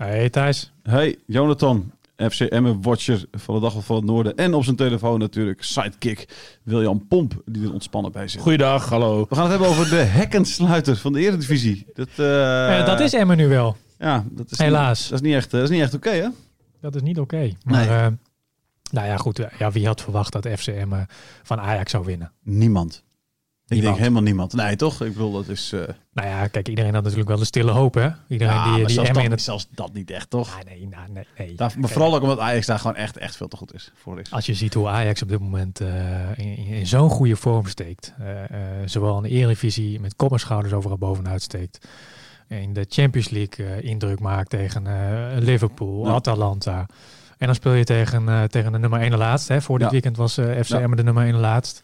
Hey Thijs. Hey, Jonathan. FC Emmen Watcher van de Dag van het Noorden. En op zijn telefoon natuurlijk sidekick William Pomp, die er ontspannen bij zit. Goeiedag, hallo. We gaan het hebben over de hekkensluiter van de Eredivisie. Dat, uh, ja, dat is Emmen nu wel. Ja, dat is Helaas. Niet, dat is niet echt, dat is niet echt oké, hè? Dat is niet oké. Maar, Nee. eh, nou ja, goed. eh, ja, wie had verwacht dat FC Emmen van Ajax zou winnen? Niemand. Ik Niemand. denk helemaal niemand. Nee, toch? Ik bedoel, dat is... eh Nou ja, kijk, iedereen had natuurlijk wel de stille hoop, hè? Iedereen ja, die, die zelfs, dat, het... zelfs dat niet echt, toch? Ah, nee, nou, nee, nee. Daar, maar vooral ook omdat Ajax daar gewoon echt, echt veel te goed is. Voor is. Als je ziet hoe Ajax op dit moment eh, in, zo'n goede vorm steekt. eh, zowel in de Eredivisie met kop en schouders overal bovenuit steekt. In de Champions League indruk maakt tegen Liverpool, Ja. Atalanta. En dan speel je tegen, tegen de nummer 1 laatst. Hè. Voor dit Ja. weekend was FC. Emmen de nummer 1 laatst.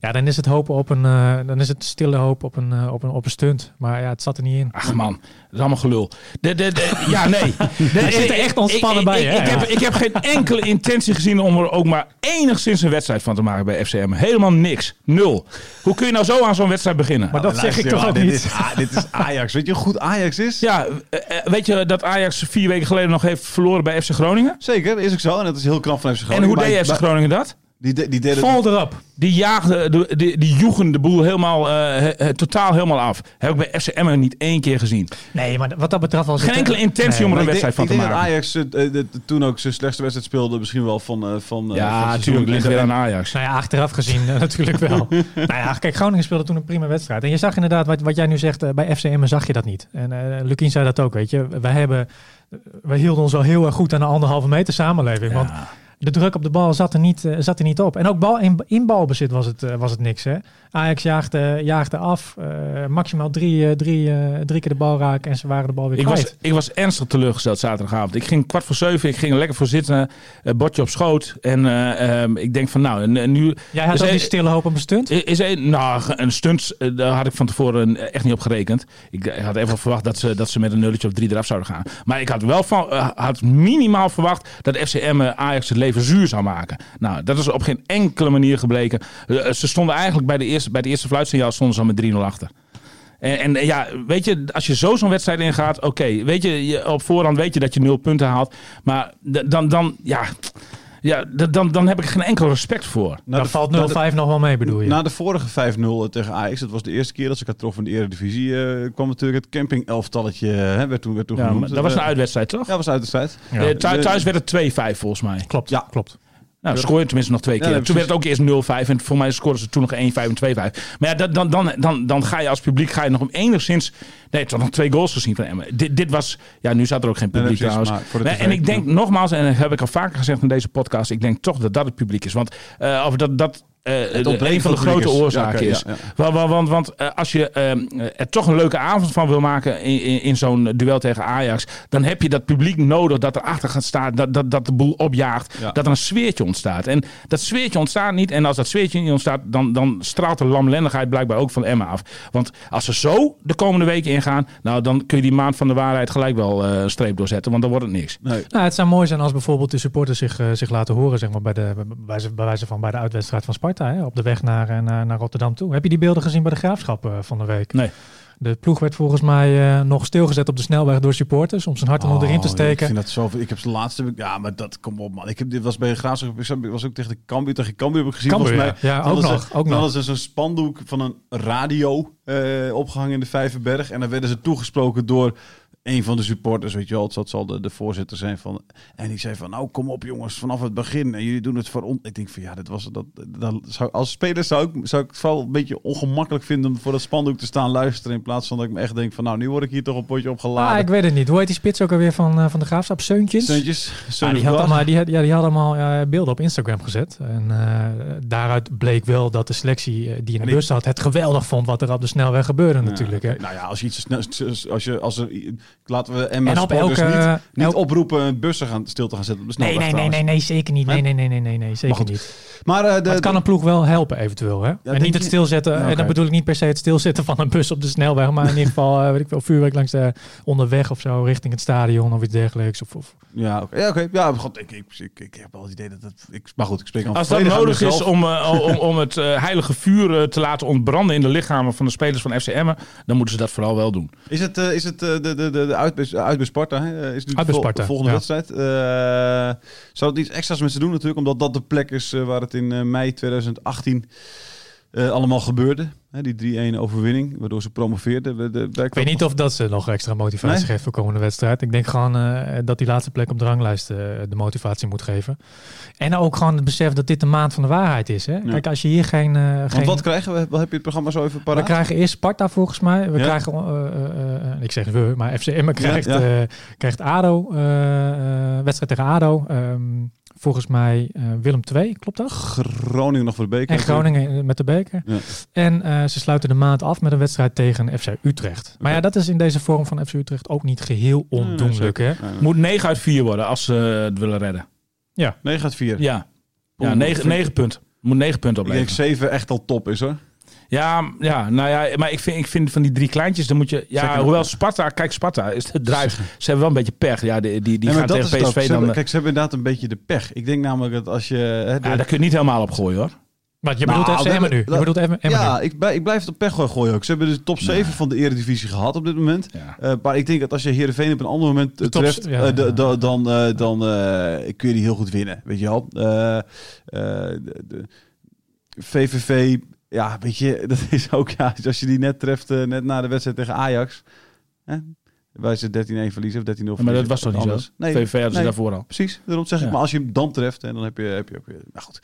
Ja, dan is het hopen op een, eh, dan is het stille hoop op een, eh, op een, op een stunt. Maar ja, het zat er niet in. Ach man, dat is allemaal gelul. De, de, de- ja, nee. Hij zit er echt ontspannen ik, bij, Ik, hè? ik, heb, ik heb geen enkele intentie gezien om er ook maar enigszins een wedstrijd van te maken bij FCM. Helemaal niks. Nul. Hoe kun je nou zo aan zo'n wedstrijd beginnen? Maar dat zeg ik toch ook dit niet. Is, ah, dit is Ajax. Weet je hoe goed Ajax is? Ja, eh, weet je dat Ajax vier weken geleden nog heeft verloren bij FC Groningen? Zeker, is ook zo. En dat is heel knap van FC Groningen. en hoe deed FC Groningen dat? Die, de- die deden Vol erop. Die jaagde, de- die, die joegen de boel helemaal, eh, he- he- totaal helemaal af. Heb ik bij FCM niet één keer gezien. Nee, maar wat dat betreft was Geen het... enkele intentie om er een wedstrijd denk, van te maken. Ajax eh, eh, de- toen ook zijn slechtste wedstrijd speelde. Misschien wel van... eh, van eh, Ja, natuurlijk ligt weer aan Ajax. Nou ja, achteraf gezien eh, natuurlijk wel. nou ja, kijk, Groningen speelde toen een prima wedstrijd. En je zag inderdaad, wat, wat jij nu zegt, eh, bij FCM zag je dat niet. En eh Lukien zei dat ook, weet je. Wij, hebben, wij hielden ons wel heel erg goed aan de anderhalve meter samenleving. Want de druk op de bal zat er niet, eh, zat er niet op. En ook bal, in, in balbezit was het, eh, was het niks. Hè? Ajax jaagde, jaagde af. eh, maximaal drie, drie, drie keer de bal raken en ze waren de bal weer Ik kwijt. was, ik was ernstig teleurgesteld zaterdagavond. Ik ging kwart voor zeven, ik ging er lekker voor zitten, bordje op schoot. En ehm, ik denk van nou, nu Jij had ook hij- die stille hoop op een stunt? is een, nou, een stunt, daar had ik van tevoren echt niet op gerekend. Ik had even verwacht dat ze, dat ze met een nulletje of drie eraf zouden gaan. Maar ik had wel van, had minimaal verwacht dat FCM Ajax het leven zuur zou maken. Nou, dat is op geen enkele manier gebleken. Eh, ze stonden eigenlijk bij de eerste, bij de eerste fluitsignaal stonden ze al met 3-0 achter. En, en eh, ja, weet je, als je zo zo'n wedstrijd ingaat, oké, weet je, op voorhand weet je dat je nul punten haalt. Maar dan, dan, ja, ja, dan, dan heb ik geen enkel respect voor. Na Dan de- valt na 0-5 de- nog wel mee, bedoel je? Na de vorige 5-0 tegen Ajax, dat was de eerste keer dat ze elkaar troffen in de Eredivisie, eh kwam natuurlijk het camping-elftalletje, hè, werd toen, werd toen Ja, genoemd. dat was een Eh, uitwedstrijd, toch? Ja, was uit de strijd. Ja. Eh, thu- De- thuis werd het 2-5 volgens mij. Klopt, Ja. klopt. Nou, scoorde je tenminste nog twee keer. toen werd het ook eerst 0-5 en voor mij scoorden ze toen nog 1-5 en 2-5. Maar ja, dan, dan, dan, dan ga je als publiek ga je nog om enigszins... Nee, toch nog twee goals gezien van Emmen. Dit, dit was... Ja, nu zat er ook geen publiek nee, precies, trouwens. maar en ik denk nogmaals, en dat heb ik al vaker gezegd in deze podcast... Ik denk toch dat dat het publiek is. Want uh, of dat... dat Het de, ontbreken een van de het grote oorzaken is. oké, ja, ja. Want, want, want, eh, als je eh, er toch een leuke avond van wil maken in, in, in zo'n duel tegen Ajax, dan heb je dat publiek nodig dat erachter gaat staan, dat, dat, dat de boel opjaagt, Ja. dat er een sfeertje ontstaat. En dat sfeertje ontstaat niet. En als dat sfeertje niet ontstaat, dan, dan straalt de lamlendigheid blijkbaar ook van Emma af. Want als ze zo de komende weken ingaan, nou dan kun je die maand van de waarheid gelijk wel eh, een streep doorzetten, want dan wordt het niks. Nee. Nou, het zou mooi zijn als bijvoorbeeld de supporters zich, eh, zich laten horen, zeg maar, bij, de, bij, wijze, bij wijze van bij de uitwedstrijd van Sparta, hè, op de weg naar, eh, naar, naar Rotterdam toe. Heb je die beelden gezien bij de Graafschap eh, van de week? Nee. De ploeg werd volgens mij eh, nog stilgezet op de snelweg door supporters om zijn hart onder de riem te Oh, Ik steken. vind dat zo. Ik heb de laatste. Ja, maar dat kom op man. Ik heb dit was bij Graafschap. Ik was ook tegen de Cambuur. Tegen Cambuur heb ik gezien. Cambuur, volgens mij. ja. Ook nog, Ze, ook nog. hadden ze zo'n spandoek van een radio eh, opgehangen in de Vijverberg. En dan werden ze toegesproken door een van de supporters, weet je wel, dat zal de, de voorzitter zijn van. En die zei van, nou kom op jongens, vanaf het begin. En jullie doen het voor ons. Ik denk van ja, dat was dat. dat zou, als speler zou ik, zou ik het wel een beetje ongemakkelijk vinden om voor dat spandoek te staan luisteren. In plaats van dat ik me echt denk van, nou nu word ik hier toch een potje opgeladen. Ah, ik weet het niet. Hoe heet die spits ook alweer van, eh, van de Graafschap? Seuntjes? Ah, die had allemaal, die had, ja, die had allemaal eh, beelden op Instagram gezet. En eh, daaruit bleek wel dat de selectie die in de bus zat het geweldig vond wat er op de snelweg gebeurde natuurlijk. Hè. Nou ja, als je iets snel, als je, als er, laten we Emma En op Sporters elke- niet, niet elk- oproepen bussen gaan stil te gaan zetten op de Nee, snelweg nee, nee, nee, trouwens. nee, zeker niet. Nee, nee, nee, nee, nee, nee zeker niet. Maar, eh, de, Maar het kan een ploeg wel helpen eventueel. Hè? en niet het je? stilzetten. Ja, En dan bedoel ik niet per se het stilzetten van een bus op de snelweg. Maar in ieder geval, eh, weet ik veel, vuurwerk langs de onderweg of zo. Richting het stadion of iets dergelijks. Of, of. Ja, oké. Ja, oké. Ja, god, ik, ik, ik, ik heb wel het idee dat het... Ik, maar goed, ik spreek al Als dat nodig is om, eh, om, om het eh, heilige vuur eh, te laten ontbranden in de lichamen van de spelers van FCM, dan moeten ze dat vooral wel doen. Is het, eh, is het eh, de, de, de, de uit, bij- uit bij Sparta? Hè? Eh, Is nu de Uit bij vol- Sparta, volgende ja. wedstrijd. Eh, zou het iets extra's met ze doen natuurlijk? Omdat dat de plek is eh, waar het in eh, mei 2018 eh, allemaal gebeurde. Hè, die 3-1 overwinning, waardoor ze promoveerden. We- de- Ik weet niet of dat ze nog extra motivatie Nee? geeft voor komende wedstrijd. Ik denk gewoon eh, dat die laatste plek op de ranglijst eh, de motivatie moet geven. En ook gewoon het besef dat dit de maand van de waarheid is. Hè? Kijk, als je hier geen... Want geen wat krijgen we? Wat heb je het programma zo even we paraat? krijgen eerst Sparta volgens mij. We Ja. krijgen, ik zeg we, maar FCM krijgt, ja. krijgt ADO, wedstrijd tegen ADO. Ehm, volgens mij eh, Willem II, klopt dat? Groningen nog voor de beker. En Groningen eh, met de beker. Ja. En eh, ze sluiten de maand af met een wedstrijd tegen FC Utrecht. Maar ja, dat is in deze vorm van FC Utrecht ook niet geheel ondoenlijk. hè? Nee, nee. Moet 9 uit 4 worden als ze het willen redden. 9 uit 4. Ja, ja Oeh, 9, vind- 9 punten. Moet 9 punten Ik denk opleveren. 7 echt al top is hoor. Ja, ja, nou ja, maar ik vind, ik vind van die drie kleintjes, dan moet je... Ja, Zeker. hoewel Sparta, kijk Sparta, is het draait. Ze hebben wel een beetje pech. Ja, die, die, die Nee, gaan dat tegen. PSV dan... hebben- Kijk, ze hebben inderdaad een beetje de pech. Ik denk namelijk dat als je... Hè, de- ja, daar kun je niet helemaal op gooien hoor. Maar je Nou, bedoelt FC Emmen hebben- nu? Je bedoelt nu? ja, ik, bij- ik blijf het op pech gooien- gooien ook. Ze hebben de top 7 van de eredivisie gehad op dit moment. Ja. Eh, maar ik denk dat als je Heerenveen op een ander moment eh, treft, ja, eh, dan, eh, dan eh, kun je die heel goed winnen. Weet je wel. Eh, eh, de, de VVV, ja, weet je, dat is ook, ja, als je die net treft, eh, net na de wedstrijd tegen Ajax. Hè? Wij ze 13-1 verliezen of 13-0 verliezen. maar dat was toch niet Anders. zo? Nee, VVV hadden ze nee. daarvoor al. Precies, daarom zeg ik. Ja. Maar als je hem dan treft, en dan heb je, heb je ook weer... Nou goed,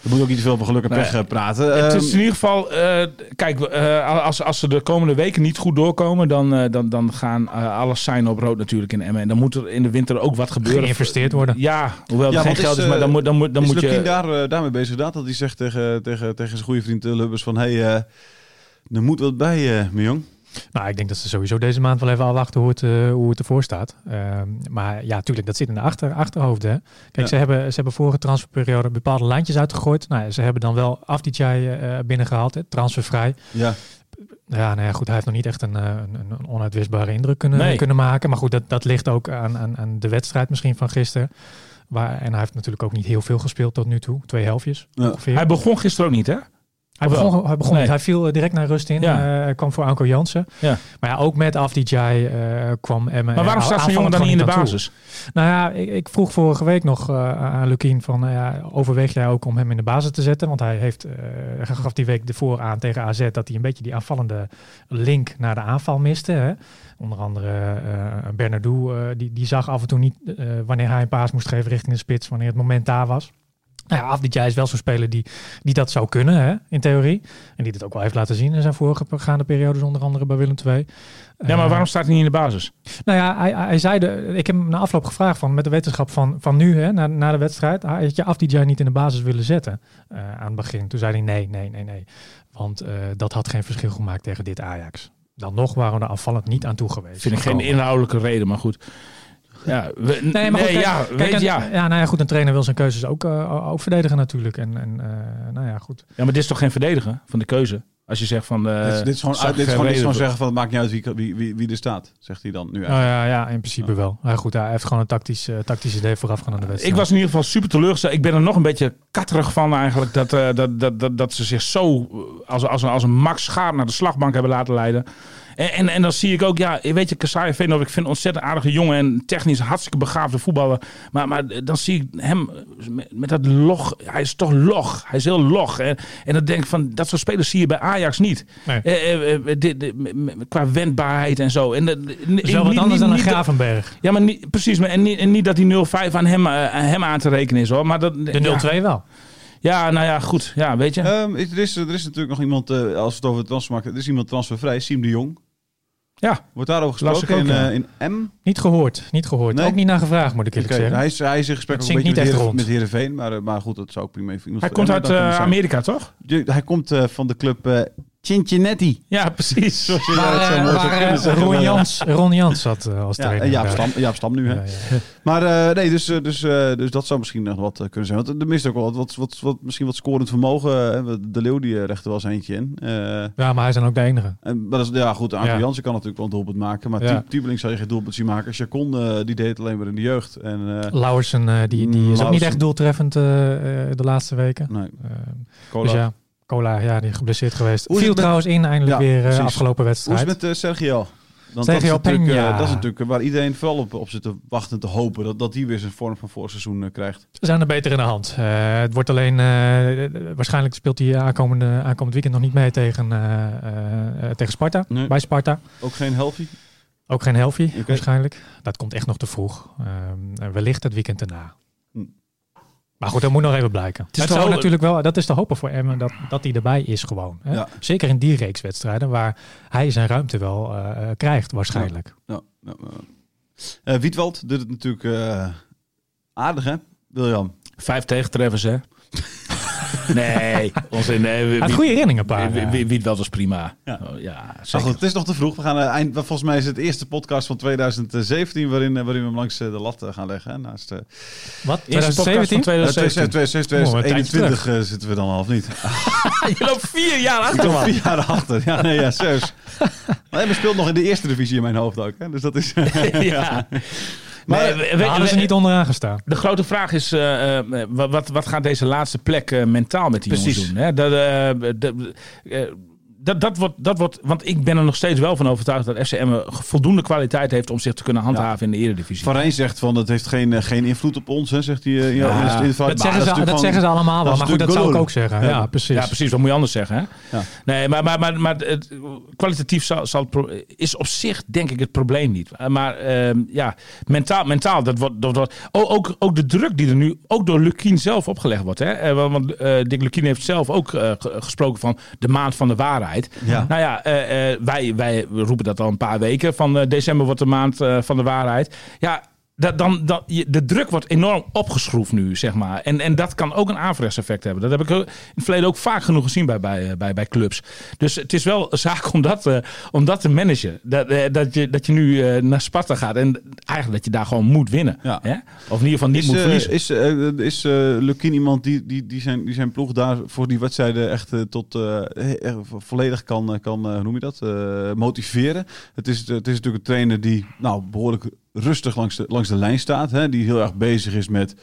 we moeten ook niet te veel van geluk en pech eh, praten. Het Ehm, is in ieder geval, eh, kijk, eh, als, als ze de komende weken niet goed doorkomen, dan, eh, dan, dan gaan alles zijn op rood natuurlijk in Emmen. En dan moet er in de winter ook wat gebeuren. Geïnvesteerd worden. Ja, hoewel Ja, er geen is, geld is, maar dan moet, dan moet, dan is moet je... daar, daarmee bezig inderdaad? Dat hij zegt tegen, tegen, tegen zijn goede vriend Lubbers van... Hé, hey, eh, er moet wat bij, eh mijn jong. Nou, ik denk dat ze sowieso deze maand wel even afwachten hoe het, eh, hoe het ervoor staat. Ehm, maar ja, tuurlijk, dat zit in de achter, achterhoofd. Hè? Kijk, Ja. ze, hebben, ze hebben vorige transferperiode bepaalde lijntjes uitgegooid. Nou, ja, ze hebben dan wel Afdijay eh binnengehaald, hè, transfervrij. Ja, Ja, nou ja, goed, hij heeft nog niet echt een, eh, een, een onuitwisbare indruk kunnen, Nee. kunnen maken. Maar goed, dat, dat ligt ook aan, aan, aan de wedstrijd misschien van gisteren. Waar, en hij heeft natuurlijk ook niet heel veel gespeeld tot nu toe. Twee helftjes Ja. ongeveer. Hij begon gisteren ook niet, hè? Hij wel? begon, hij, begon Nee. niet. hij viel eh, direct naar rust in. Ja. Eh, kwam voor Anko Jansen. Ja. Maar ja, ook met Afdijay eh kwam Emmen. Maar waarom staat zo'n jongen dan niet in de toe. basis? Nou ja, ik, ik vroeg vorige week nog aan Lukien van, nou ja, overweeg jij ook om hem in de basis te zetten? Want hij heeft, gaf die week ervoor aan tegen AZ dat hij een beetje die aanvallende link naar de aanval miste. Hè? Onder andere Bernardo, die, die zag af en toe niet wanneer hij een paas moest geven richting de spits, wanneer het moment daar was. Nou ja, Afdijay is wel zo'n speler die, die dat zou kunnen, hè, in theorie. En die het ook wel heeft laten zien in zijn vorige gaande periodes, onder andere bij Willem II. Ja, maar Eh, waarom staat hij niet in de basis? nou ja, hij, hij zei, de, ik heb hem na afloop gevraagd van, met de wetenschap van, van nu, hè, na, na de wedstrijd, had je Afdijay niet in de basis willen zetten eh, aan het begin. Toen zei hij nee, nee, nee, nee. Want eh, dat had geen verschil gemaakt tegen dit Ajax. Dan nog waren we er afvallend niet aan toe geweest. Vind ik geen inhoudelijke reden, maar goed. Ja, we, Nee, maar goed, kijk, ja, kijk, weet, en- ja. ja, nou ja, goed, een trainer wil zijn keuzes ook, eh, ook verdedigen natuurlijk. En, en eh, nou ja, goed. ja, maar dit is toch geen verdedigen van de keuze? Als je zegt van... eh, dit, is- dit is gewoon, uit, dit is gewoon, zeggen van... Het maakt niet uit wie, wie, wie, wie er staat, zegt hij dan nu Nou eigenlijk. ja, ja, in principe wel. Maar goed, hij heeft gewoon een tactisch, tactisch idee voorafgaand aan de wedstrijd. Ik was in ieder geval super teleurgesteld. Ik ben er nog een beetje katterig van eigenlijk. Dat, eh, dat, dat, dat, dat ze zich zo eh, als, als, een- als een Max Schaar naar de slagbank hebben laten leiden. En, en, en dan zie ik ook, ja, weet je, Kasai Veenhoff, ik vind een ontzettend aardige jongen en technisch hartstikke begaafde voetballer. Maar, maar dan zie ik hem met, met dat log, hij is toch log, hij is heel log. En, en dan denk ik van, dat soort spelers zie je bij Ajax niet. Nee. Eh, eh, eh, m- m- qua wendbaarheid en zo. En, dat- Dat is wel wat niet- anders niet- dan een Gravenberg. Ja, maar niet, precies. Maar, en, niet, en niet dat die 0-5 aan hem, eh, aan hem aan te rekenen is hoor. Maar dat, De 0-2 ja. wel. Ja, nou ja, goed. Ja, weet je. Ehm, er, is, er is natuurlijk nog iemand, eh, als we het over transfer maken, er is iemand transfervrij, Siem de Jong. Ja, Wordt daarover gesproken ook, in, ja. eh, in M? Niet gehoord. Niet gehoord. Nee? Ook niet naar gevraagd, moet ik eerlijk zeggen. hij, is, hij is in gesprek ook een beetje niet met, rond. met Heerenveen, maar, eh, maar goed, dat zou ook prima even hij komt uit eh, Amerika, toch? Hij komt van de club Cincinnati. Ja, precies. Zoals je Waar, dat eh, waar, eh. Ron Jans, Ron Jans zat eh, als Ja, trainer. en Jaap Ja. Stam, Jaap Stam nu, hè. Ja, ja. Maar eh, nee, dus, eh, dus, eh, dus dat zou misschien nog wat eh, kunnen zijn. Want er mist ook wel wat, wat, wat, wat, misschien wat scorend vermogen. eh, De Leeuw die eh, recht er wel eens eentje in. Eh, Ja, maar hij is dan ook de enige. en, maar dat is, ja, goed, Ja. Jansen kan natuurlijk wel een doelpunt maken. Maar Ja. ja. Tubeling zou je geen doelpunt zien maken. Chacon, eh, die deed het alleen maar in de jeugd. En, eh, Lauwersen, eh, die, die is ook niet echt doeltreffend eh, eh, de laatste weken. nee, Eh, Cola. dus ja, Cola, ja, die geblesseerd geweest. Hoe Viel met- trouwens in eindelijk Ja, weer eh, precies. afgelopen Hoe is wedstrijd. het met eh, Sergio? Want Sergio dat, is Peña. eh, dat is natuurlijk waar iedereen vooral op, op zit te wachten en te hopen. Dat, dat die weer zijn vorm van voorseizoen eh, krijgt. Ze zijn er beter in de hand. Eh, het wordt alleen, eh, eh, waarschijnlijk speelt hij aankomende, aankomend weekend nog niet mee tegen, eh, eh, eh, tegen Sparta. Nee. Bij Sparta. Ook geen healthy? Ook geen healthy waarschijnlijk. Dat komt echt nog te vroeg. Ehm, wellicht het weekend erna. Maar goed, dat moet nog even blijken. is Het te zou hopen- natuurlijk wel, dat is te hopen voor Emmen dat, dat hij erbij is gewoon. Hè? Ja. Zeker in die reeks wedstrijden waar hij zijn ruimte wel eh, eh, krijgt waarschijnlijk. Ja, ja, ja. Eh, Wietwald doet het natuurlijk eh, aardig, hè, William? Vijf tegentreffers, hè? nee, onzin. Nee, Hij had goede herinneringen, paar. wie, wel was prima. Ja. Oh, ja Maar zeker. goed, het is nog te vroeg. We gaan, eh, eind, volgens mij is het de eerste podcast van 2017 waarin, eh, waarin we hem langs eh, de lat gaan leggen. Naast, Wat? Eerste podcast 2017? van eh, 2017. 2021 eh, zitten we dan half niet. Je loopt vier jaar Ik achter, kom man. vier jaar achter. Ja, nee, ja, serieus. Maar we speelt nog in de eerste divisie in mijn hoofd ook. Hè? Dus dat is... ja. Maar, Nee, eh, we- hadden ze niet onderaan gestaan. De grote vraag is, eh, eh, wat, wat, wat gaat deze laatste plek eh, mentaal met die Precies. jongens doen? Hè? Dat, eh, dat, dat, dat, wordt, dat wordt, want ik ben er nog steeds wel van overtuigd dat FCM voldoende kwaliteit heeft om zich te kunnen handhaven in de eredivisie. Van Rijn zegt van, het heeft geen, eh, geen invloed op ons, hè, zegt hij. in jouw- Ja, in het- in het verhaal. Dat Maar zeggen, ze, dat zeggen ze allemaal wel. dat Maar goed, dat zou ik ook zeggen. Ja, Ja. precies. Ja, precies. Wat moet je anders zeggen? Hè? Ja. Nee, maar, maar, maar, maar het, kwalitatief zal, zal het pro- is op zich denk ik het probleem niet. Eh, Maar ehm, ja, mentaal, mentaal dat wordt, dat wordt ook, ook de druk die er nu ook door Lukien zelf opgelegd wordt. Hè? Eh, Want eh, Dick Lukien heeft zelf ook eh, ge- gesproken van de maand van de waarheid. Ja. Nou ja, eh, eh, wij, wij roepen dat al een paar weken. Van eh, december wordt de maand van de waarheid. Ja, dat, dan, dat, je- de druk wordt enorm opgeschroefd nu, zeg maar. En, en dat kan ook een averechts effect hebben. Dat heb ik in het verleden ook vaak genoeg gezien bij, bij, bij, bij clubs. Dus het is wel een zaak om dat, eh, om dat te managen. Dat, eh, dat, je, dat je nu eh, naar Sparta gaat en eigenlijk dat je daar gewoon moet winnen. Ja. Hè? Of in ieder geval niet Is, moet eh, verliezen. is, eh, is eh, Lukien iemand die, die, die, zijn, die zijn ploeg daar voor die wedstrijden echt eh, tot eh, eh, volledig kan, eh, kan eh, hoe noem je dat, eh, motiveren? Het is, het is natuurlijk een trainer die nou, behoorlijk rustig langs de, langs de lijn staat. Hè? Die heel erg bezig is met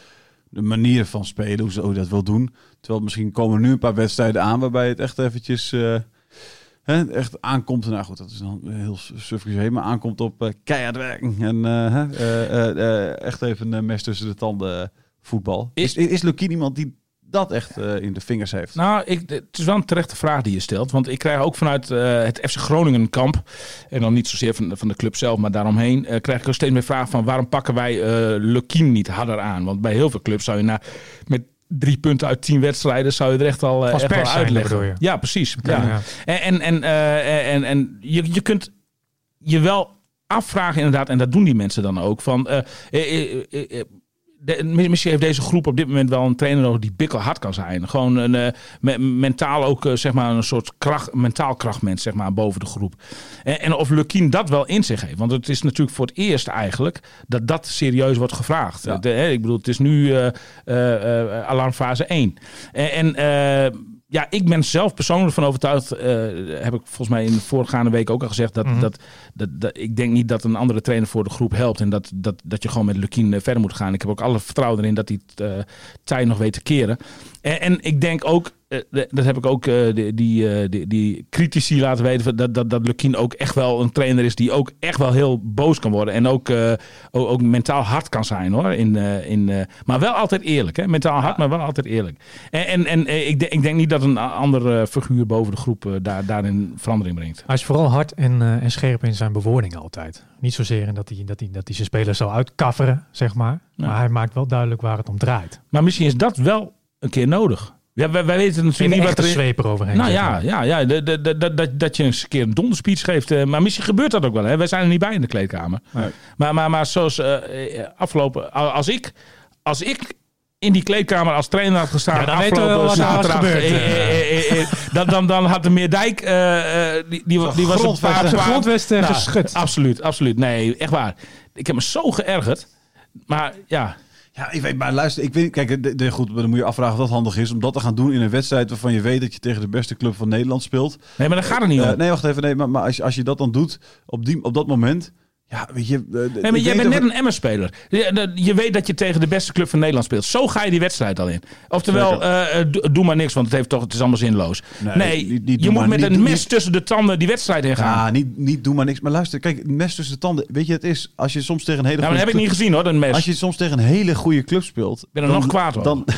de manier van spelen, hoe ze dat wil doen. Terwijl misschien komen er nu een paar wedstrijden aan waarbij het echt eventjes... eh, Hè, echt aankomt, nou goed, dat is dan heel suf gezegd, maar aankomt op eh, keihard werken. En eh, echt even een mes tussen de tanden voetbal. Is, Is- is, Lukien iemand die dat echt eh, in de vingers heeft? Nou, ik, het is wel een terechte vraag die je stelt. Want ik krijg ook vanuit eh, het FC Groningen kamp, en dan niet zozeer van, van de club zelf, maar daaromheen, eh, krijg ik ook steeds meer vragen van waarom pakken wij eh Lukien niet harder aan? Want bij heel veel clubs zou je na, met drie punten uit tien wedstrijden, zou je er echt al, eh, echt zijn, uitleggen. Ja, precies. Ja, Ja. ja. En, en, en, eh, en, en je, je kunt je wel afvragen inderdaad, en dat doen die mensen dan ook, van... de, misschien heeft deze groep op dit moment wel een trainer nodig die bikkelhard kan zijn. Gewoon een, eh, me- mentaal ook eh, zeg maar een soort kracht, mentaal krachtmens zeg maar, boven de groep. En, en of Lukien dat wel in zich heeft. Want het is natuurlijk voor het eerst eigenlijk dat dat serieus wordt gevraagd. Ja. De- hè, ik bedoel, het is nu eh, alarmfase 1. En, en ja, ik ben zelf persoonlijk van overtuigd, eh, heb ik volgens mij in de voorgaande week ook al gezegd, dat, Mhm. dat, dat, dat ik denk niet dat een andere trainer voor de groep helpt en dat, dat, dat je gewoon met Lukien eh, verder moet gaan. Ik heb ook alle vertrouwen erin dat hij het eh, tijd nog weet te keren. En, en ik denk ook, dat heb ik ook eh, die, die, eh, die, die critici laten weten. Dat, dat, dat Lukien ook echt wel een trainer is die ook echt wel heel boos kan worden. En ook, eh, ook, ook mentaal hard kan zijn hoor. In, eh, in, eh, maar wel altijd eerlijk. Hè? Mentaal hard, maar wel altijd eerlijk. En, en, en eh, ik, denk- ik denk niet dat een andere figuur boven de groep eh, daar, daarin verandering brengt. Hij is vooral hard en, eh, en scherp in zijn bewoordingen altijd. Niet zozeer in dat hij, dat hij, dat hij zijn spelers zal uitkafferen, zeg maar. Ja. Maar hij maakt wel duidelijk waar het om draait. Maar misschien is dat wel een keer nodig. Ja, wij, wij weten natuurlijk niet wat er zweep eroverheen. Nou ja, ja, ja de- de- de- de- dat, dat je eens een keer een donderspeech geeft. eh, maar misschien gebeurt dat ook wel. Hè? Wij zijn er niet bij in de kleedkamer. Nee. Maar, maar, maar zoals eh, afgelopen... Als ik, als ik in die kleedkamer als trainer had gestaan... Ja, dan afgelopen er zaterdag, gebeurd. eh, eh, eh, eh, dan, dan, dan had de Meerdijk... eh, die, die, die was een paar... Grondwest eh, Nou, geschud. Absoluut, absoluut. Nee, echt waar. Ik heb me zo geërgerd. Maar ja... Ja, ik weet, maar luister, ik weet, kijk, de, de- goed, dan moet je afvragen of dat handig is om dat te gaan doen in een wedstrijd waarvan je weet dat je tegen de beste club van Nederland speelt. Nee, maar daar gaat het niet om. nee, wacht even, nee, maar, maar als, je, als je dat dan doet op, die, op dat moment, ja, weet je. eh, Nee, maar jij bent net een Emmen-speler. Je, weet dat je tegen de beste club van Nederland speelt. Zo ga je die wedstrijd al in. Oftewel, eh, eh, doe, maar niks, want het, heeft toch, het is allemaal zinloos. Nee, Nee, niet- niet je moet met niet- een mes tussen de tanden die wedstrijd ingaan. Ja, niet, niet doe maar niks. Maar luister, kijk, mes tussen de tanden. Weet je, het is als je soms tegen een hele maar dat goede heb ik niet club- gezien hoor, een mes. Als je soms tegen een hele goede club speelt. ben er nog kwaad. Dan,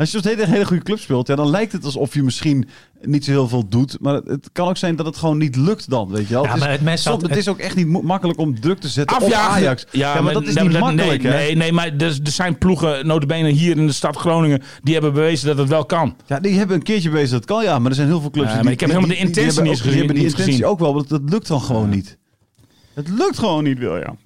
als je tegen een hele goede club speelt, ja, dan lijkt het alsof je misschien niet zo heel veel doet. Maar het, het kan ook zijn dat het gewoon niet lukt dan, weet je wel. Ja, het, is, maar het mes soms- had- het is ook echt niet makkelijk om druk te zetten op. Ajax. Ja, maar, dat is niet makkelijk, nee, hè? Nee, nee, maar er, er zijn ploegen, notabene hier in de stad Groningen, die hebben bewezen dat het wel kan. Ja, die hebben een keertje bewezen dat kan, ja. Maar er zijn heel veel clubs Ja, die... maar ik heb die- helemaal die- de intentie niet ook- Die gezien- hebben die intentie gezien. ook wel, maar dat, lukt dan gewoon niet. Het lukt gewoon niet, William.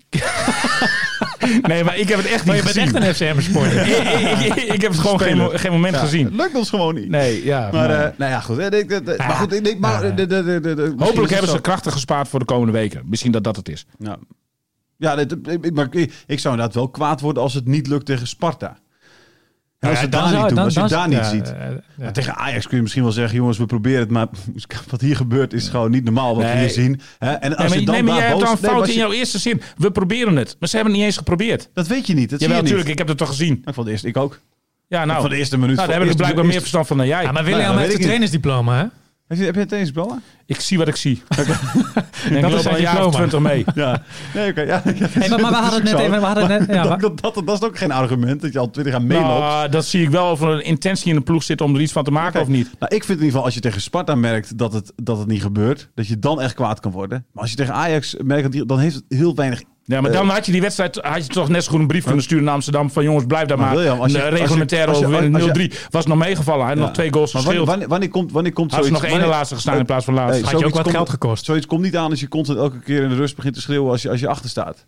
Nee, maar ik heb het echt Maar niet je bent echt een FCM-sporter. ik, ik, ik- ik heb het gewoon geen, geen moment Ja, gezien. Het lukt ons gewoon niet. Nee, ja. Maar, eh, nou ja, goed. ik- Maar goed, ik denk, maar... Ja. de- de- de- de- de- misschien is Hopelijk hebben ze krachten gespaard voor de komende weken. Misschien dat dat het is. Ja, ja dit- ik, maar ik, ik zou inderdaad wel kwaad worden als het niet lukt tegen Sparta. En als Ja, je het daar niet doet, als je daar niet ja, ziet. ja. Tegen Ajax kun je misschien wel zeggen, jongens, we proberen het, maar wat hier gebeurt is gewoon niet normaal wat we Nee. hier zien. Hè? En als Nee, maar, je dan nee, maar jij hebt dan fout in je- jouw eerste zin. We proberen het. Maar ze hebben het niet eens geprobeerd. Dat weet je niet. Dat zie Jawel, je niet. natuurlijk. Ik heb het toch gezien. Ik vond de eerste, ik ook. Ja, nou. van de eerste minuut. nou, daar van heb ik de er blijkbaar eerste- meer verstand van dan jij. Ja, maar Nou, William heeft een trainersdiploma, hè? Heb je, heb je het eens bellen? Ik zie wat ik zie. en ik is al een jaar of diploma. twintig mee. Ja. Nee, oké. ja. Hey, maar, maar we hadden het net even... We hadden het net, ja, dat, dat, dat, dat is ook geen argument, dat je al twintig jaar meeloopt. Nou, dat zie ik wel of er een intentie in de ploeg zit om er iets van te maken of niet. Nou, ik vind in ieder geval als je tegen Sparta merkt dat het, dat het niet gebeurt, dat je dan echt kwaad kan worden. Maar als je tegen Ajax merkt, dat dan heeft het heel weinig. Ja, maar Eh, dan had je die wedstrijd, had je toch net zo goed een brief kunnen sturen naar Amsterdam van jongens, blijf daar Maar. William, als je- reglementaire overwinning als je- 0-3 was nog meegevallen. Hij had nog twee goals Maar wanneer, verschil. wanneer, wanneer komt, wanneer komt Had zoiets? nog één laatste gestaan in plaats van laatste. Had je ook wat komt- geld gekost. Zoiets komt niet aan als je constant elke keer in de rust begint te schreeuwen als je, als je achter staat.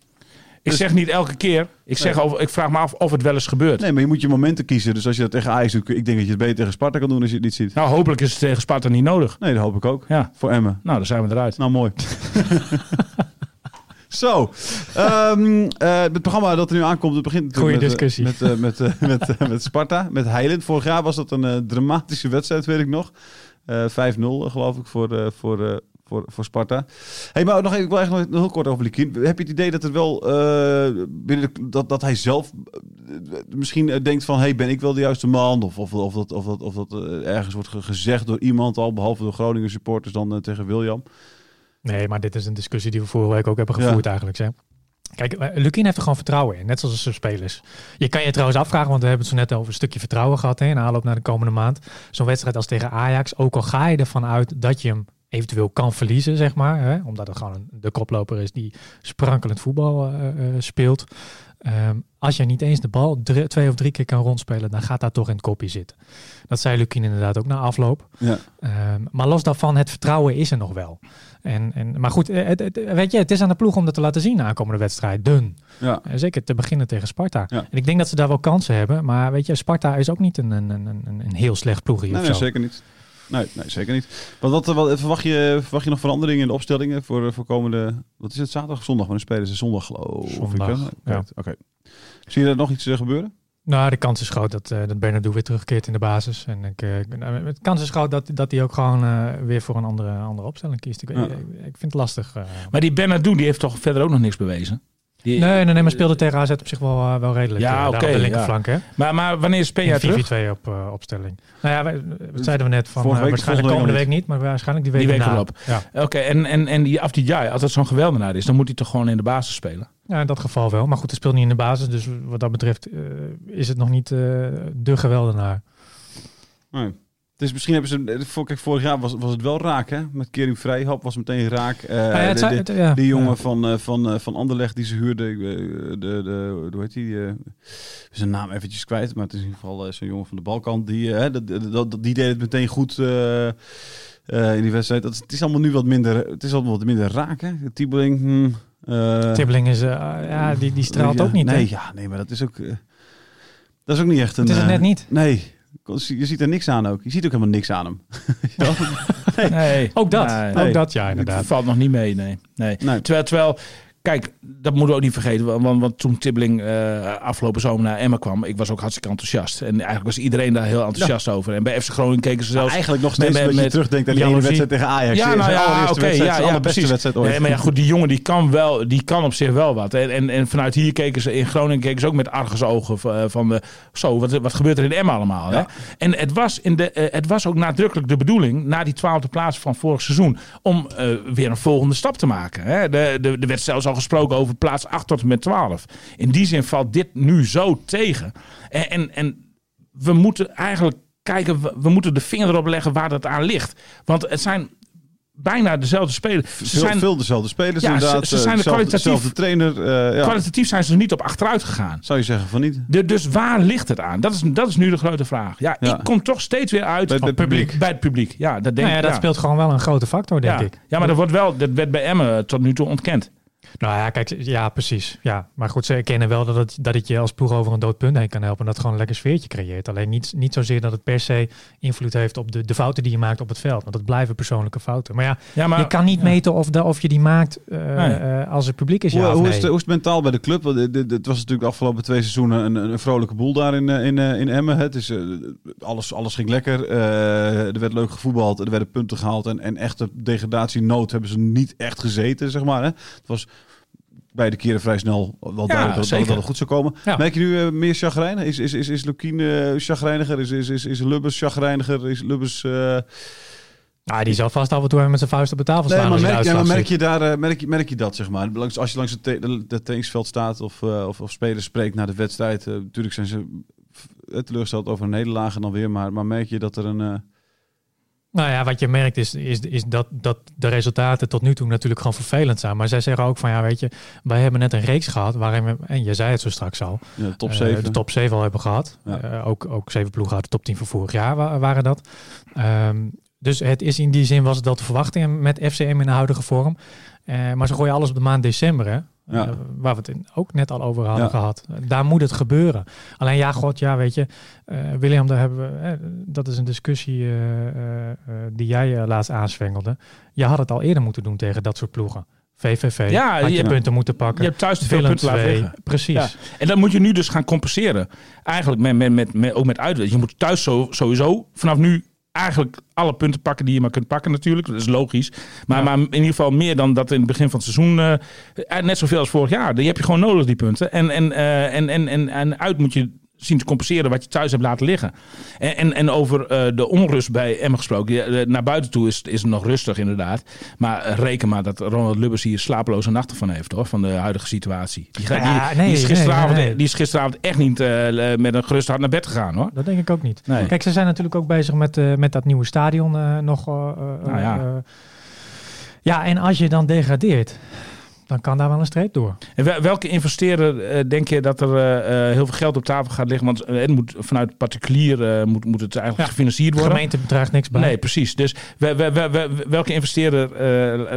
ik zeg niet elke keer. Ik, zeg of, ik vraag me af of het wel eens gebeurt. Nee, maar je moet je momenten kiezen. Dus als je dat tegen Ajax doet, ik denk dat je het beter tegen Sparta kan doen als je het niet ziet. Nou, hopelijk is het tegen Sparta niet nodig. Nee, dat hoop ik ook. Ja, Voor Emmen. nou, dan zijn we eruit. Nou, mooi. Zo, Ehm, eh, het programma dat er nu aankomt, het begint natuurlijk Goeie met, eh, discussie. met, eh, met, met, met Sparta, met Heiland. Vorig jaar was dat een dramatische wedstrijd, weet ik nog. Eh 5-0 geloof ik voor, voor, voor, voor Sparta. Hey, maar nog even, ik wil eigenlijk nog heel kort over Likien. Heb je het idee dat het wel binnen de- dat, dat hij zelf misschien denkt van, hey, ben ik wel de juiste man? Of, of, of dat, of dat, of dat ergens wordt ge- gezegd door iemand al, behalve door Groningen supporters dan tegen William? Nee, maar dit is een discussie die we vorige week ook hebben gevoerd eigenlijk. Zeg. Kijk, eh, Lukien heeft er gewoon vertrouwen in, net zoals zijn spelers. Je kan je trouwens afvragen, want we hebben het zo net over een stukje vertrouwen gehad hè, in aanloop naar de komende maand. Zo'n wedstrijd als tegen Ajax, ook al ga je ervan uit dat je hem eventueel kan verliezen, zeg maar. Hè, omdat het gewoon een, de koploper is die sprankelend voetbal eh, eh, speelt. Ehm, als je niet eens de bal drie- twee of drie keer kan rondspelen, dan gaat dat toch in het kopje zitten. Dat zei Lukien inderdaad ook na afloop. Ja. Ehm, maar los daarvan, het vertrouwen is er nog wel. En, en, maar goed, eh, het, het- weet je, het is aan de ploeg om dat te laten zien aankomende wedstrijd. Dun. Ja. Zeker te beginnen tegen Sparta. Ja. En ik denk dat ze daar wel kansen hebben. Maar weet je, Sparta is ook niet een, een, een, een, een heel slecht ploegje Nee, of nee, zeker niet. Nee, nee, zeker niet. Wat, wat, wat verwacht, je, verwacht je nog veranderingen in de opstellingen voor, voor komende... Wat is het, zaterdag of zondag? Maar dan spelen ze zondag geloof Zondag, ik. hè? ja. Oké. Zie je er nog iets eh, gebeuren? Nou, de kans is groot dat, eh dat Bernardo weer terugkeert in de basis. En ik, eh, ik- nou, de kans is groot dat, dat hij ook gewoon eh, weer voor een andere, andere opstelling kiest. Ik, Ja. ik, ik vind het lastig. eh. Maar die Bernardo, die heeft toch verder ook nog niks bewezen? Die, Nee, nee, nee, maar speelde tegen AZ op zich wel, eh, wel redelijk. Ja, eh, oké, de ja. linkerflank, hè? maar, maar wanneer Peña In terug? 4-4-2 op eh, opstelling. Nou ja, wij- dat zeiden we net van week, waarschijnlijk volgende komende week week niet, maar waarschijnlijk die week Die week erop. Ja. Oké, en, en, en die Afdijay, als dat zo'n geweldenaar is, dan moet hij toch gewoon in de basis spelen? ja, in dat geval wel. Maar goed, hij speelt niet in de basis, dus wat dat betreft is het nog niet eh, de geweldenaar. Nee. Dus misschien hebben ze... eh, Kijk, vorig jaar was, was het wel raak, hè? Met Kering Vrijhap was meteen raak. Eh, ja, het de- ja, Die jongen ja. van, eh, van, van Anderlecht die ze huurde, de, de, hoe heet die? zijn naam eventjes kwijt, maar het is in ieder geval zo'n jongen van de Balkan. Die, dat, die deed het meteen goed in die wedstrijd. Dat, is- het is allemaal nu wat minder, het is allemaal wat minder raak, hè? Tibbeling, hmm, Tibbeling is, ja, die, die straalt ook niet. Nee, hè? ja, nee, maar dat is ook, dat is ook niet echt een... Het is het net niet. Nee, je ziet er niks aan ook. Je ziet ook helemaal niks aan hem. Nee. Ook dat, Nee. ook dat, ja, Het inderdaad. valt nog niet mee, nee. nee. Nee. Terwijl, terwijl, kijk, dat moeten we ook niet vergeten. Want, want, toen Tibbeling eh, afgelopen zomer naar Emma kwam, ik was ook hartstikke enthousiast. En eigenlijk was iedereen daar heel enthousiast over. En bij FC Groningen keken ze zelfs... Eigenlijk nog steeds met- je met terugdenkt aan die ene wedstrijd tegen Ajax. Ja, nou ja, oké, wedstrijd, ja, ja, precies. wedstrijd ooit. Nee, maar ja, goed, die jongen die kan wel, die kan op zich wel wat. En, en, en vanuit hier keken ze in Groningen keken ze ook met argusogen van, eh, van de, zo, wat, wat gebeurt er in Emma allemaal? Hè? En het was, in de, eh, het was ook nadrukkelijk de bedoeling, na die twaalfde plaats van vorig seizoen, om weer een volgende stap te maken. Hè? De, de, er werd zelfs al gesproken over plaats 8 tot en met 12. In die zin valt dit nu zo tegen. En, en, en we moeten eigenlijk kijken, we, we moeten de vinger erop leggen waar dat aan ligt. Want het zijn bijna dezelfde spelers. Ze Veel, zijn, veel dezelfde spelers Ja, inderdaad. ze- ze eh, zijn kwalitatief- dezelfde trainer. eh, ja. Kwalitatief zijn ze er niet op achteruit gegaan. Zou je zeggen van niet? De, dus waar ligt het aan? Dat is, dat is nu de grote vraag. Ja, Ja. ik kom toch steeds weer uit Bij- van bij het publiek. Bij het publiek. Ja, dat denk Nou ja, ik. dat speelt gewoon wel een grote factor, denk ja. ik. ja, maar dat, wordt wel, dat werd bij Emmen tot nu toe ontkend. Nou ja, kijk, ja, precies. Ja, maar goed, ze erkennen wel dat het, dat het je als ploeg over een dood punt heen kan helpen. En dat het gewoon een lekker sfeertje creëert. Alleen niet, niet zozeer dat het per se invloed heeft op de, de fouten die je maakt op het veld. Want dat blijven persoonlijke fouten. Maar ja, Ja, maar, je kan niet ja. meten of, de, of je die maakt eh, Nee. eh, als het publiek is. Hoe, Ja, hoe, nee. is het, hoe is het mentaal bij de club? Want dit- dit- Het was natuurlijk de afgelopen twee seizoenen een, een vrolijke boel daar in, eh, in, in Emmen. Het is, alles, alles ging lekker. Eh, er werd leuk gevoetbald. Er werden punten gehaald. En, en echte degradatienood hebben ze niet echt gezeten, zeg maar. Hè? Het was beide keren vrij snel wel duidelijk dat, dat het wel goed zou komen. Ja. Merk je nu eh, meer chagrijnig? Is, is, is, is Lukien eh, chagrijniger? Is, is, is, is Lubbers chagrijniger? Is Lubbers... eh, Nou, die zal vast af en toe met zijn vuist op de tafel Nee, staan. maar als hij merk, de ja, maar merk je daar, merk je, merk je dat, zeg maar? Langs, als je langs het, te- de- het trainingsveld staat of, eh, of, of spelers spreekt na de wedstrijd, natuurlijk zijn ze teleurgesteld over een nederlaag en dan weer, maar, maar merk je dat er een... eh, Nou ja, wat je merkt is, is, is dat, dat de resultaten tot nu toe natuurlijk gewoon vervelend zijn. Maar zij zeggen ook van ja, weet je, wij hebben net een reeks gehad waarin we, en je zei het zo straks al, ja, top eh, 7. de top 7 al hebben gehad. Ja. Eh, ook, ook zeven ploegen uit de top 10 van vorig jaar wa- waren dat. Ehm, dus het is in die zin was het wel te verwachten met FCM in de huidige vorm. Eh, maar ze gooien alles op de maand december, hè? Ja. Eh, waar we het in- ook net al over hadden Ja. gehad. Daar moet het gebeuren. Alleen ja, god, ja, weet je, eh, William, daar hebben we, eh, dat is een discussie eh, eh, eh, die jij eh, laatst aanswengelde. Je had het al eerder moeten doen tegen dat soort ploegen. VVV, Ja, had je, je- punten moeten pakken. Je hebt thuis te veel punten laten 2, liggen. precies. Ja. En dat moet je nu dus gaan compenseren. Eigenlijk met, met, met, met, ook met uit. Je moet thuis zo, sowieso vanaf nu eigenlijk alle punten pakken die je maar kunt pakken natuurlijk. Dat is logisch. Maar, Ja. maar in ieder geval meer dan dat in het begin van het seizoen. eh, net zoveel als vorig jaar. Die heb je gewoon nodig, die punten. En, en, eh, en, en, en, en uit moet je zien te compenseren wat je thuis hebt laten liggen. En, en, en over eh, de onrust bij Emmen gesproken. Ja, eh, naar buiten toe is, is het nog rustig inderdaad. Maar eh, reken maar dat Ronald Lubbers hier slapeloze nachten van heeft hoor. Van de huidige situatie. Die, gaat- Ja, die, nee, die, is gisteravond, nee, nee. die is gisteravond echt niet met een gerust hart naar bed gegaan hoor. Dat denk ik ook niet. Kijk, ze zijn natuurlijk ook bezig met, met dat nieuwe stadion nog. Nou ja. ja, en als je dan degradeert, dan kan daar wel een streep door. En wel- welke investeerder eh, denk je dat er eh, eh, heel veel geld op tafel gaat liggen? Want het moet vanuit particulier moet, moet het eigenlijk Ja. gefinancierd De worden. gemeente draagt niks bij. Nee, precies. Dus we, we, we- we- welke investeerder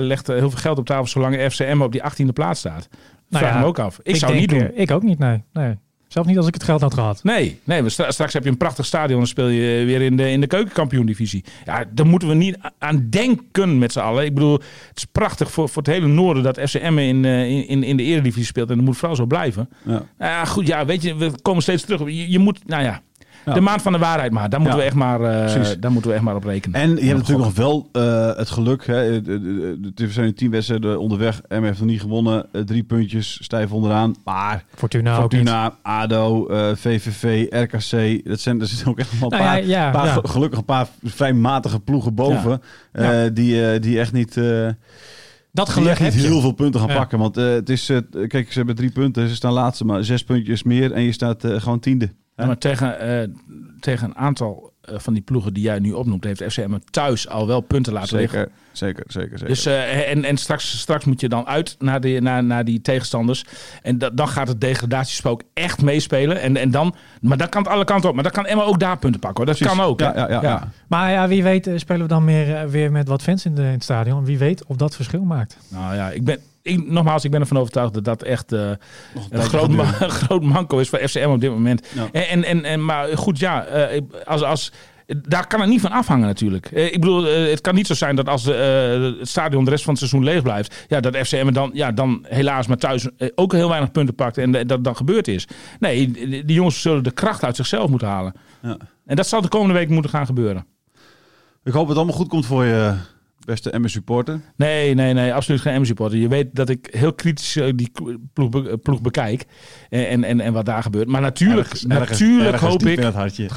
legt heel veel geld op tafel zolang FCM op die 18e plaats staat? Nou Vraag ja, me ook af. Ik, zou het denk, niet doen. Ik ook niet, nee. nee. Zelf niet als ik het geld had gehad. Nee, nee maar straks heb je een prachtig stadion en speel je weer in de, in de keukenkampioen-divisie. Ja, daar moeten we niet aan denken met z'n allen. Ik bedoel, het is prachtig voor, voor het hele noorden dat FCM in, eh, in, in de eredivisie speelt. En dat moet vooral zo blijven. ja. Nou ja, goed, ja, weet je, we komen steeds terug. Je, je moet, nou ja, Ja. De maand van de waarheid maar. Daar moeten, Ja. we, echt maar, eh, daar moeten we echt maar op rekenen. En je hebt natuurlijk nog wel eh, het geluk. Hè, er zijn tien wedstrijden onderweg. M heeft nog niet gewonnen. Eh, drie puntjes, stijf onderaan. Maar Fortuna, ook niet. Fortuna, ADO, eh, VVV, RKC. Dat zijn, er zitten ook echt nog wel een Nou ja, paar, ja, paar gelukkig een paar vrij matige ploegen boven. Ja. eh, die, eh, die echt niet, eh Dat geluk heb niet je. heel veel punten gaan Ja. pakken. Want het is, kijk, ze hebben drie punten. Ze staan laatste, maar zes puntjes meer. En je staat eh, gewoon tiende. Ja, maar tegen, eh, tegen een aantal eh, van die ploegen die jij nu opnoemt, heeft FCM thuis al wel punten laten liggen. Zeker, zeker, zeker. zeker. Dus, eh, en en straks, straks moet je dan uit naar, de, naar, naar die tegenstanders. En da- dan gaat het degradatiespook echt meespelen. En, en dan, maar dat kan het alle kanten op. Maar dan kan Emma ook daar punten pakken. Hoor. Dat Precies. kan ook. Ja, ja, ja, ja. Maar ja, wie weet spelen we dan meer, weer met wat fans in, de, in het stadion. Wie weet of dat verschil maakt. Nou ja, ik ben, ik, nogmaals, ik ben ervan overtuigd dat dat echt eh, een groot, ma- groot manco is voor FCM op dit moment. Ja. En, en, en, maar goed, ja, eh, als, als, daar kan het niet van afhangen natuurlijk. Eh, ik bedoel, het kan niet zo zijn dat als het stadion de rest van het seizoen leeg blijft... Ja, dat FCM dan, ja, dan helaas maar thuis ook heel weinig punten pakt en dat dan gebeurd is. Nee, die die jongens zullen de kracht uit zichzelf moeten halen. Ja. En dat zal de komende week moeten gaan gebeuren. Ik hoop dat het allemaal goed komt voor je beste MS supporter. Nee, nee, nee, absoluut geen M-supporter. Je weet dat ik heel kritisch eh, die ploeg, be- ploeg bekijk en, en, en, wat daar gebeurt. Maar natuurlijk, Ergens- natuurlijk ergens hoop ik...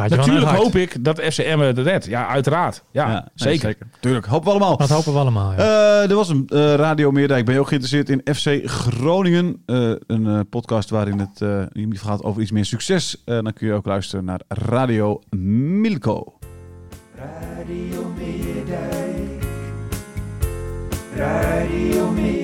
Natuurlijk hoop ik dat FCM het redt. Ja, uiteraard. Ja, nee, zeker. Tuurlijk, hopen we allemaal. Dat hopen we allemaal. Ja. Eh, er was een eh, Radio Meerdijk. Ben je ook geïnteresseerd in FC Groningen? Eh, een eh, podcast waarin het eh, in ieder geval gaat over iets meer succes. Eh, dan kun je ook luisteren naar Radio Milko. Radio Meerdijk. Radio Meerdijk.